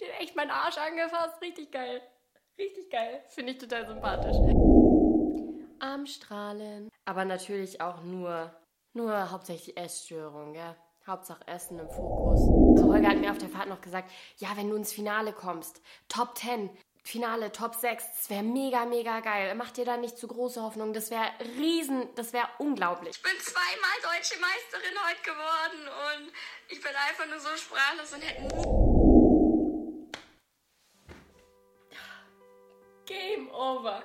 Der hat echt meinen Arsch angefasst. Richtig geil. Richtig geil. Finde ich total sympathisch. Am Strahlen. Aber natürlich auch nur, nur hauptsächlich Essstörungen, ja. Hauptsache Essen im Fokus. So, Holger hat mir auf der Fahrt noch gesagt, ja, wenn du ins Finale kommst, Top 10, Finale, Top 6, das wäre mega, mega geil. Mach dir da nicht zu große Hoffnung. Das wäre riesen, das wäre unglaublich. Ich bin zweimal deutsche Meisterin heute geworden und ich bin einfach nur so sprachlos und hätte over.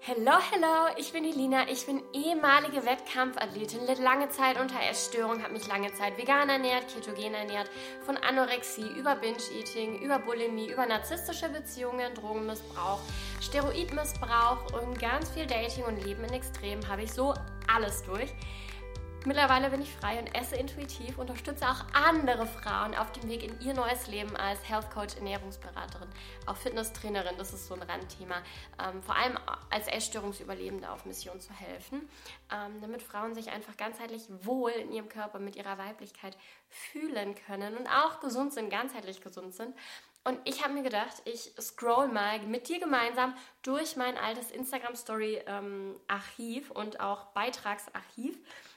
Hello, hello, ich bin die Lina. Ich bin ehemalige Wettkampfathletin, litt lange Zeit unter Essstörung, habe mich lange Zeit vegan ernährt, ketogen ernährt, von Anorexie über Binge-Eating, über Bulimie, über narzisstische Beziehungen, Drogenmissbrauch, Steroidmissbrauch und ganz viel Dating und Leben in Extremen habe ich so alles durch. Mittlerweile bin ich frei und esse intuitiv, unterstütze auch andere Frauen auf dem Weg in ihr neues Leben als Health Coach, Ernährungsberaterin, auch Fitnesstrainerin, das ist so ein Randthema. Ähm, vor allem als Essstörungsüberlebende auf Mission zu helfen, ähm, damit Frauen sich einfach ganzheitlich wohl in ihrem Körper mit ihrer Weiblichkeit fühlen können und auch gesund sind, ganzheitlich gesund sind. Und ich habe mir gedacht, ich scroll mal mit dir gemeinsam durch mein altes Instagram-Story-Archiv ähm, und auch Beitragsarchiv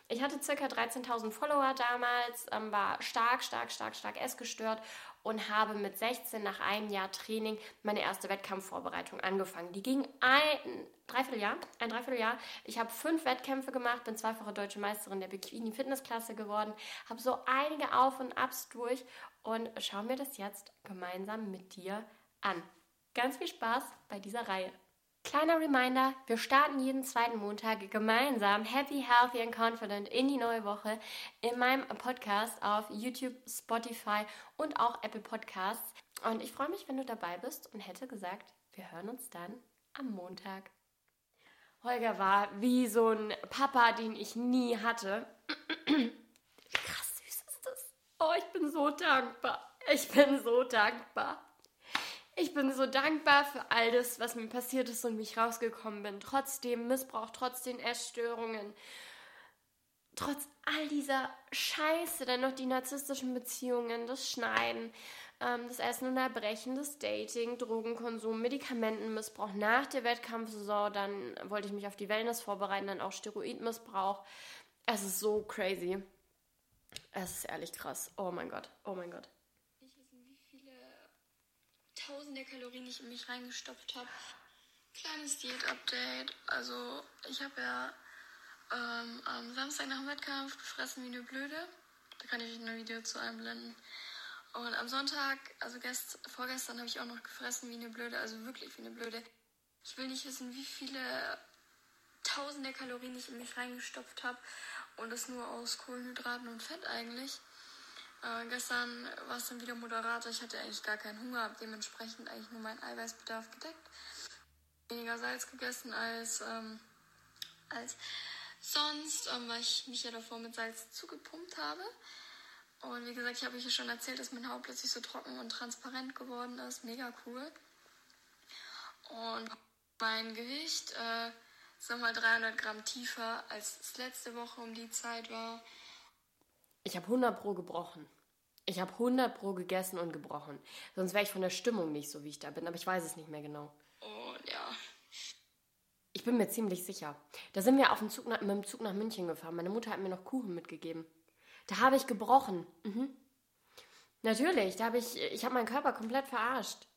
ich hatte circa 13.000 Follower damals, ähm, war stark, stark, stark, stark essgestört und habe mit 16 nach einem Jahr Training meine erste Wettkampfvorbereitung angefangen. Die ging ein Dreivierteljahr, ein Dreivierteljahr. Ich habe fünf Wettkämpfe gemacht, bin zweifache deutsche Meisterin der Bikini-Fitnessklasse geworden, habe so einige Auf und Abs durch und schauen wir das jetzt gemeinsam mit dir an. Ganz viel Spaß bei dieser Reihe. Kleiner Reminder, wir starten jeden zweiten Montag gemeinsam Happy, Healthy and Confident in die neue Woche in meinem Podcast auf YouTube, Spotify und auch Apple Podcasts. Und ich freue mich, wenn du dabei bist und hätte gesagt, wir hören uns dann am Montag. Holger war wie so ein Papa, den ich nie hatte. Krass süß ist das. Oh, ich bin so dankbar. Ich bin so dankbar. Ich bin so dankbar für all das, was mir passiert ist und wie ich rausgekommen bin. Trotz dem Missbrauch, trotz den Essstörungen, trotz all dieser Scheiße, dann noch die narzisstischen Beziehungen, das Schneiden, ähm, das Essen und Erbrechen, das Dating, Drogenkonsum, Medikamentenmissbrauch nach der Wettkampfsaison. Dann wollte ich mich auf die Wellness vorbereiten, dann auch Steroidmissbrauch. Es ist so crazy. Es ist ehrlich krass. Oh mein Gott, oh mein Gott tausende Kalorien, die ich in mich reingestopft habe. Kleines Diät-Update. Also ich habe ja ähm, am Samstag nach dem Wettkampf gefressen wie eine Blöde. Da kann ich ein Video zu einblenden. Und am Sonntag, also gest, vorgestern, habe ich auch noch gefressen wie eine Blöde, also wirklich wie eine Blöde. Ich will nicht wissen, wie viele tausende Kalorien ich in mich reingestopft habe. Und das nur aus Kohlenhydraten und Fett eigentlich. Äh, gestern war es dann wieder moderater. Ich hatte eigentlich gar keinen Hunger, habe dementsprechend eigentlich nur meinen Eiweißbedarf gedeckt. Weniger Salz gegessen als, ähm, als sonst, ähm, weil ich mich ja davor mit Salz zugepumpt habe. Und wie gesagt, ich habe euch ja schon erzählt, dass mein Haut plötzlich so trocken und transparent geworden ist. Mega cool. Und mein Gewicht äh, ist nochmal 300 Gramm tiefer, als es letzte Woche um die Zeit war. Ich habe 100 Pro gebrochen. Ich habe 100 Pro gegessen und gebrochen. Sonst wäre ich von der Stimmung nicht so, wie ich da bin. Aber ich weiß es nicht mehr genau. Oh, ja. Ich bin mir ziemlich sicher. Da sind wir auf dem Zug nach, mit dem Zug nach München gefahren. Meine Mutter hat mir noch Kuchen mitgegeben. Da habe ich gebrochen. Mhm. Natürlich, da habe ich, ich habe meinen Körper komplett verarscht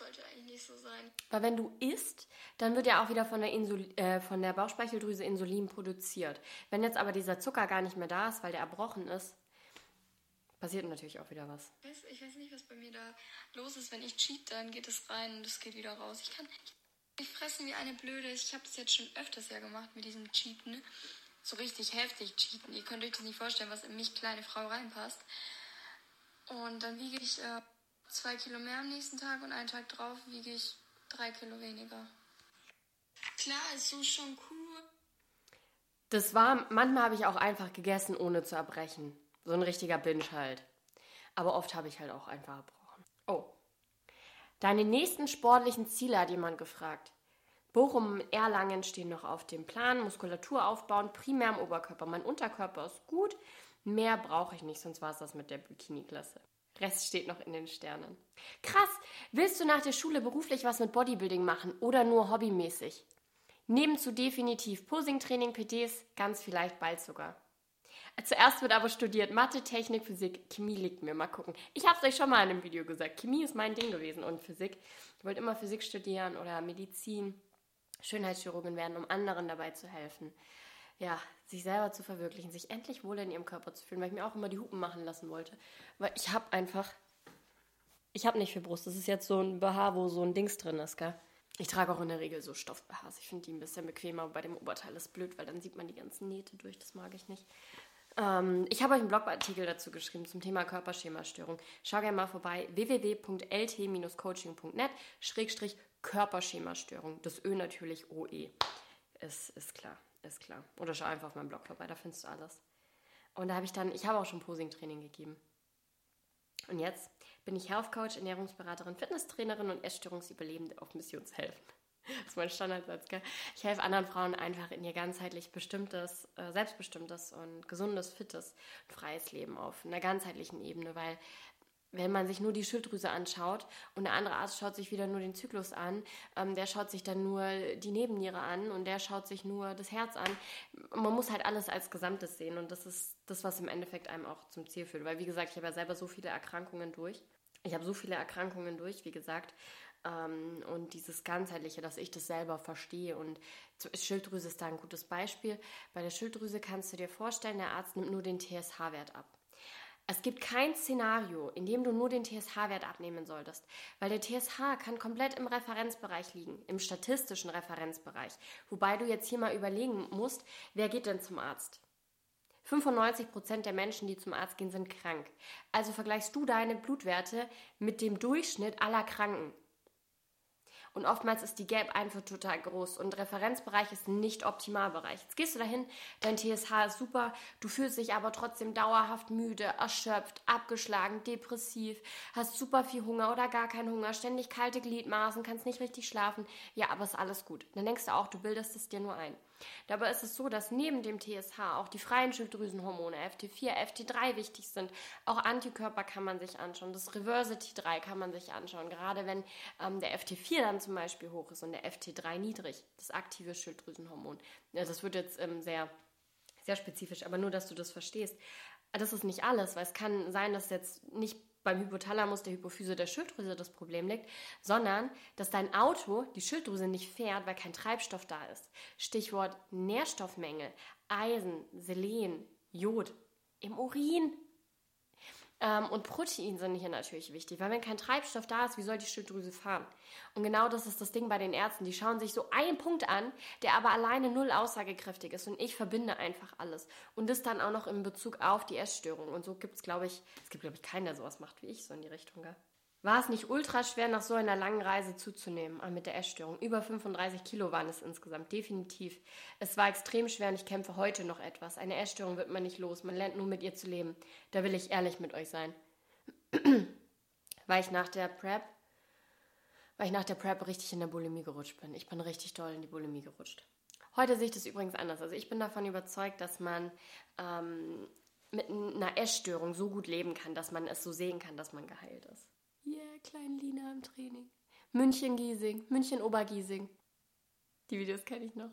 sollte eigentlich nicht so sein. Weil wenn du isst, dann wird ja auch wieder von der, Insul äh, von der Bauchspeicheldrüse Insulin produziert. Wenn jetzt aber dieser Zucker gar nicht mehr da ist, weil der erbrochen ist, passiert natürlich auch wieder was. Ich weiß nicht, was bei mir da los ist. Wenn ich cheat, dann geht es rein und es geht wieder raus. Ich kann nicht fressen wie eine Blöde. Ich habe es jetzt schon öfters ja gemacht mit diesem Cheaten. So richtig heftig cheaten. Ihr könnt euch das nicht vorstellen, was in mich kleine Frau reinpasst. Und dann wiege ich... Äh zwei Kilo mehr am nächsten Tag und einen Tag drauf wiege ich drei Kilo weniger. Klar, ist so schon cool. Das war, manchmal habe ich auch einfach gegessen, ohne zu erbrechen. So ein richtiger Binge halt. Aber oft habe ich halt auch einfach erbrochen. Oh. Deine nächsten sportlichen Ziele hat jemand gefragt. Bochum und Erlangen stehen noch auf dem Plan. Muskulatur aufbauen, primär im Oberkörper. Mein Unterkörper ist gut. Mehr brauche ich nicht, sonst war es das mit der Bikini-Klasse. Rest steht noch in den Sternen. Krass, willst du nach der Schule beruflich was mit Bodybuilding machen oder nur hobbymäßig? Nebenzu definitiv Posing-Training, PDs, ganz vielleicht bald sogar. Zuerst wird aber studiert Mathe, Technik, Physik, Chemie liegt mir. Mal gucken. Ich habe es euch schon mal in einem Video gesagt. Chemie ist mein Ding gewesen und Physik. Ich wollte immer Physik studieren oder Medizin, Schönheitschirurgin werden, um anderen dabei zu helfen. Ja, sich selber zu verwirklichen, sich endlich wohl in ihrem Körper zu fühlen, weil ich mir auch immer die Hupen machen lassen wollte. Weil ich habe einfach, ich habe nicht viel Brust. Das ist jetzt so ein BH, wo so ein Dings drin ist, gell? Ich trage auch in der Regel so Stoff-BHs. Ich finde die ein bisschen bequemer. Bei dem Oberteil ist blöd, weil dann sieht man die ganzen Nähte durch. Das mag ich nicht. Ähm, ich habe euch einen Blogartikel dazu geschrieben zum Thema Körperschemastörung. Schau gerne mal vorbei. www.lt-coaching.net Schrägstrich Körperschemastörung. Das Ö natürlich OE. Ist, ist klar, ist klar. Oder schau einfach auf meinem Blog vorbei, da findest du alles. Und da habe ich dann, ich habe auch schon Posing-Training gegeben. Und jetzt bin ich Health Coach, Ernährungsberaterin, Fitnesstrainerin und Essstörungsüberlebende auf Missionshelfen. Das ist mein Standardsatz, gell? Ich helfe anderen Frauen einfach in ihr ganzheitlich bestimmtes, äh, selbstbestimmtes und gesundes, fittes freies Leben auf einer ganzheitlichen Ebene, weil wenn man sich nur die Schilddrüse anschaut und der andere Arzt schaut sich wieder nur den Zyklus an, ähm, der schaut sich dann nur die Nebenniere an und der schaut sich nur das Herz an. Man muss halt alles als Gesamtes sehen und das ist das, was im Endeffekt einem auch zum Ziel führt. Weil, wie gesagt, ich habe ja selber so viele Erkrankungen durch. Ich habe so viele Erkrankungen durch, wie gesagt. Ähm, und dieses Ganzheitliche, dass ich das selber verstehe. Und Schilddrüse ist da ein gutes Beispiel. Bei der Schilddrüse kannst du dir vorstellen, der Arzt nimmt nur den TSH-Wert ab. Es gibt kein Szenario, in dem du nur den TSH-Wert abnehmen solltest, weil der TSH kann komplett im Referenzbereich liegen, im statistischen Referenzbereich. Wobei du jetzt hier mal überlegen musst, wer geht denn zum Arzt? 95 Prozent der Menschen, die zum Arzt gehen, sind krank. Also vergleichst du deine Blutwerte mit dem Durchschnitt aller Kranken. Und oftmals ist die Gap einfach total groß und Referenzbereich ist nicht Optimalbereich. Jetzt gehst du dahin, dein TSH ist super, du fühlst dich aber trotzdem dauerhaft müde, erschöpft, abgeschlagen, depressiv, hast super viel Hunger oder gar keinen Hunger, ständig kalte Gliedmaßen, kannst nicht richtig schlafen. Ja, aber ist alles gut. Dann denkst du auch, du bildest es dir nur ein. Dabei ist es so, dass neben dem TSH auch die freien Schilddrüsenhormone FT4, FT3 wichtig sind. Auch Antikörper kann man sich anschauen. Das Reverse T3 kann man sich anschauen. Gerade wenn ähm, der FT4 dann zum Beispiel hoch ist und der FT3 niedrig, das aktive Schilddrüsenhormon. Ja, das wird jetzt ähm, sehr, sehr spezifisch, aber nur, dass du das verstehst. Das ist nicht alles, weil es kann sein, dass jetzt nicht beim Hypothalamus, der Hypophyse der Schilddrüse das Problem liegt, sondern dass dein Auto die Schilddrüse nicht fährt, weil kein Treibstoff da ist. Stichwort Nährstoffmängel, Eisen, Selen, Jod im Urin. Ähm, und Protein sind hier natürlich wichtig, weil wenn kein Treibstoff da ist, wie soll die Schilddrüse fahren? Und genau das ist das Ding bei den Ärzten. Die schauen sich so einen Punkt an, der aber alleine null aussagekräftig ist. Und ich verbinde einfach alles. Und das dann auch noch in Bezug auf die Essstörung. Und so gibt es, glaube ich, es gibt, glaube ich, keinen, der sowas macht wie ich, so in die Richtung. Gell? War es nicht ultra schwer, nach so einer langen Reise zuzunehmen mit der Essstörung? Über 35 Kilo waren es insgesamt, definitiv. Es war extrem schwer und ich kämpfe heute noch etwas. Eine Essstörung wird man nicht los, man lernt nur mit ihr zu leben. Da will ich ehrlich mit euch sein. weil ich nach der Prep, weil ich nach der Prep richtig in der Bulimie gerutscht bin. Ich bin richtig doll in die Bulimie gerutscht. Heute sehe ich das übrigens anders. Also ich bin davon überzeugt, dass man ähm, mit einer Essstörung so gut leben kann, dass man es so sehen kann, dass man geheilt ist. Yeah, kleine Lina im Training. München-Giesing, München-Obergiesing. Die Videos kenne ich noch.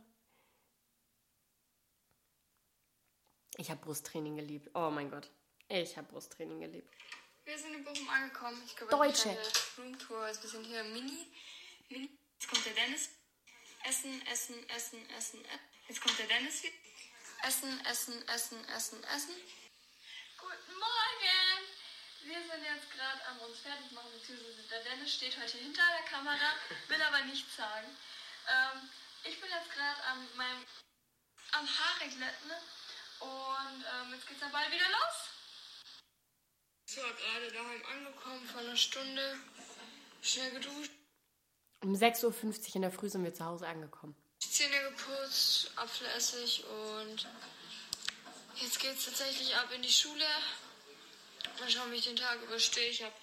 Ich habe Brusttraining geliebt. Oh mein Gott. Ich habe Brusttraining geliebt. Wir sind in Bochum angekommen. Ich glaube, Deutsche. Roomtour. Also wir sind hier Mini. Mini. Jetzt kommt der Dennis. Essen, essen, essen, essen, essen. Jetzt kommt der Dennis wieder. Essen, essen, essen, essen, essen. Guten Morgen! Wir sind jetzt gerade am uns fertig machen, beziehungsweise der Dennis steht heute hinter der Kamera, will aber nichts sagen. Ähm, ich bin jetzt gerade am meinem am Haare glätten und ähm, jetzt geht's dann bald wieder los. Ich war gerade daheim angekommen vor einer Stunde, schnell geduscht. Um 6.50 Uhr in der Früh sind wir zu Hause angekommen. Zähne geputzt, Apfelessig und jetzt geht's tatsächlich ab in die Schule. Mal schauen, wie ich den Tag überstehe. Ich hab.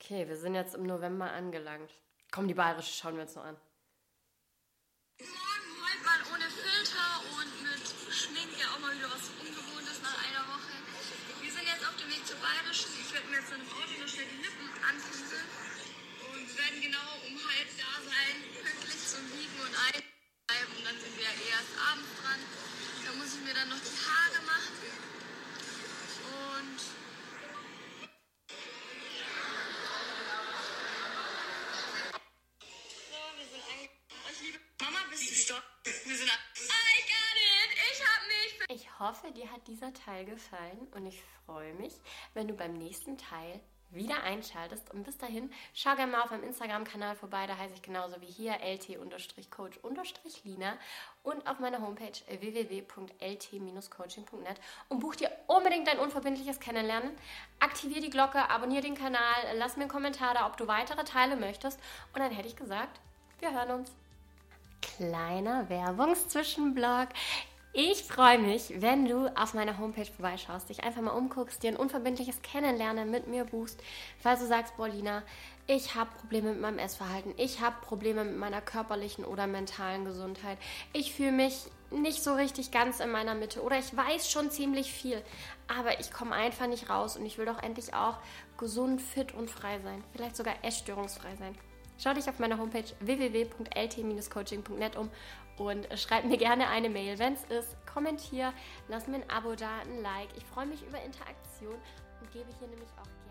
Okay, wir sind jetzt im November angelangt. Komm, die bayerische schauen wir uns noch an. Morgen heute mal ohne Filter und mit Schminke auch mal wieder was Ungewohntes nach einer Woche. Wir sind jetzt auf dem Weg zur deutsche Bayerische. Ich werde mir jetzt in einem Auto noch schnell die Lippen anpinseln. Und wir werden genau um halb da sein, pünktlich zum Wiegen und Einbleiben. Und dann sind wir erst abends dran. Da muss ich mir dann noch die Haare machen. Und hoffe, dir hat dieser Teil gefallen und ich freue mich, wenn du beim nächsten Teil wieder einschaltest. Und bis dahin, schau gerne mal auf meinem Instagram-Kanal vorbei, da heiße ich genauso wie hier lt-coach-lina und auf meiner Homepage www.lt-coaching.net und buch dir unbedingt dein unverbindliches Kennenlernen. Aktivier die Glocke, abonniere den Kanal, lass mir einen Kommentar da, ob du weitere Teile möchtest. Und dann hätte ich gesagt, wir hören uns. Kleiner Werbungszwischenblock. Ich freue mich, wenn du auf meiner Homepage vorbeischaust, dich einfach mal umguckst, dir ein unverbindliches Kennenlernen mit mir buchst, falls du sagst, Paulina, ich habe Probleme mit meinem Essverhalten, ich habe Probleme mit meiner körperlichen oder mentalen Gesundheit, ich fühle mich nicht so richtig ganz in meiner Mitte oder ich weiß schon ziemlich viel, aber ich komme einfach nicht raus und ich will doch endlich auch gesund, fit und frei sein, vielleicht sogar essstörungsfrei sein. Schau dich auf meiner Homepage www.lt-coaching.net um und schreib mir gerne eine Mail, wenn es ist. Kommentier, lass mir ein Abo da, ein Like. Ich freue mich über Interaktion und gebe hier nämlich auch